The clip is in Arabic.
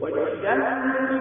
والشمس